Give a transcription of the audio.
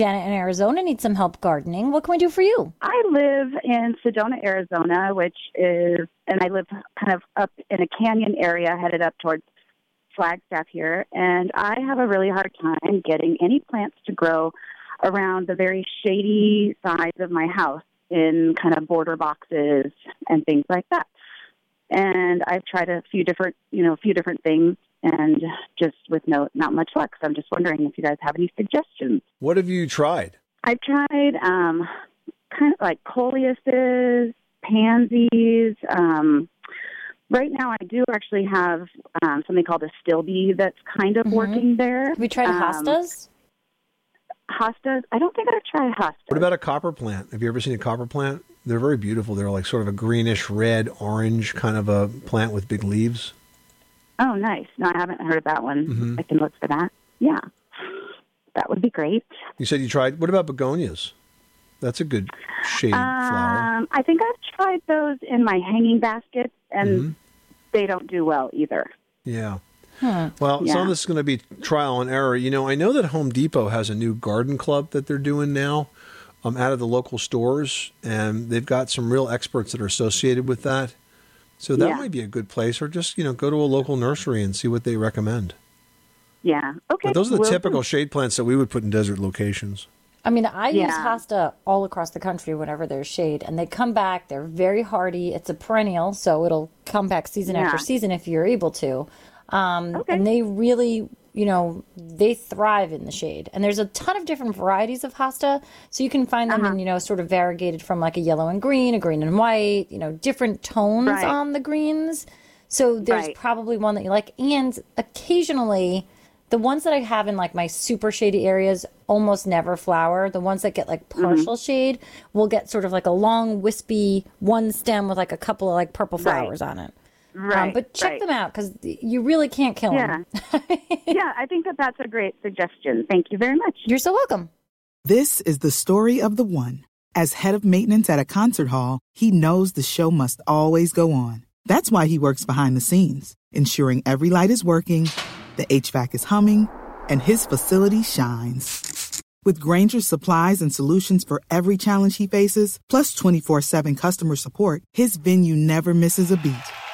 Janet in Arizona needs some help gardening. What can we do for you? I live in Sedona, Arizona, which is, and I live kind of up in a canyon area headed up towards Flagstaff here. And I have a really hard time getting any plants to grow around the very shady sides of my house in kind of border boxes and things like that. And I've tried a few different, you know, a few different things and just with no not much luck. So I'm just wondering if you guys have any suggestions. What have you tried? I've tried um, kind of like coleuses, pansies. Um, right now, I do actually have um, something called a stilbe that's kind of Mhm. working there. Have we tried Um, hostas? Hostas. I don't think I've tried hostas. What about a copper plant? Have you ever seen a copper plant? They're very beautiful. They're like sort of a greenish red, orange kind of a plant with big leaves. Oh, nice. No, I haven't heard of that one. Mhm. I can look for that. Yeah, that would be great. You said you tried. What about begonias? That's a good shade flower. Um, I think I've tried those in my hanging baskets, and Mhm. they don't do well either. Yeah. Hmm. Well, some of this is going to be trial and error. You know, I know that Home Depot has a new garden club that they're doing now um, out of the local stores, and they've got some real experts that are associated with that. So that Yeah. might be a good place, or just you know go to a local nursery and see what they recommend. Yeah. Okay. But those are the will do. typical shade plants that we would put in desert locations. I mean, I use Yeah. hosta all across the country whenever there's shade, and they come back. They're very hardy. It's a perennial, so it'll come back season after season if you're able to. Um, Okay. And they really, you know, they thrive in the shade. And there's a ton of different varieties of hosta, so you can find them Uh-huh. in, you know, sort of variegated from like a yellow and green, a green and white, you know, different tones Right. on the greens. So there's Right. probably one that you like. And occasionally, the ones that I have in like my super shady areas almost never flower. The ones that get like Mm-hmm. partial shade will get sort of like a long, wispy one stem with like a couple of like purple Right. flowers on it. Right. Um, but check right. them out because you really can't kill Yeah. them. yeah, I think that that's a great suggestion. Thank you very much. You're so welcome. This is the story of the one. As head of maintenance at a concert hall, he knows the show must always go on. That's why he works behind the scenes, ensuring every light is working, the HVAC is humming, and his facility shines. With Grainger's supplies and solutions for every challenge he faces, plus 24 7 customer support, his venue never misses a beat.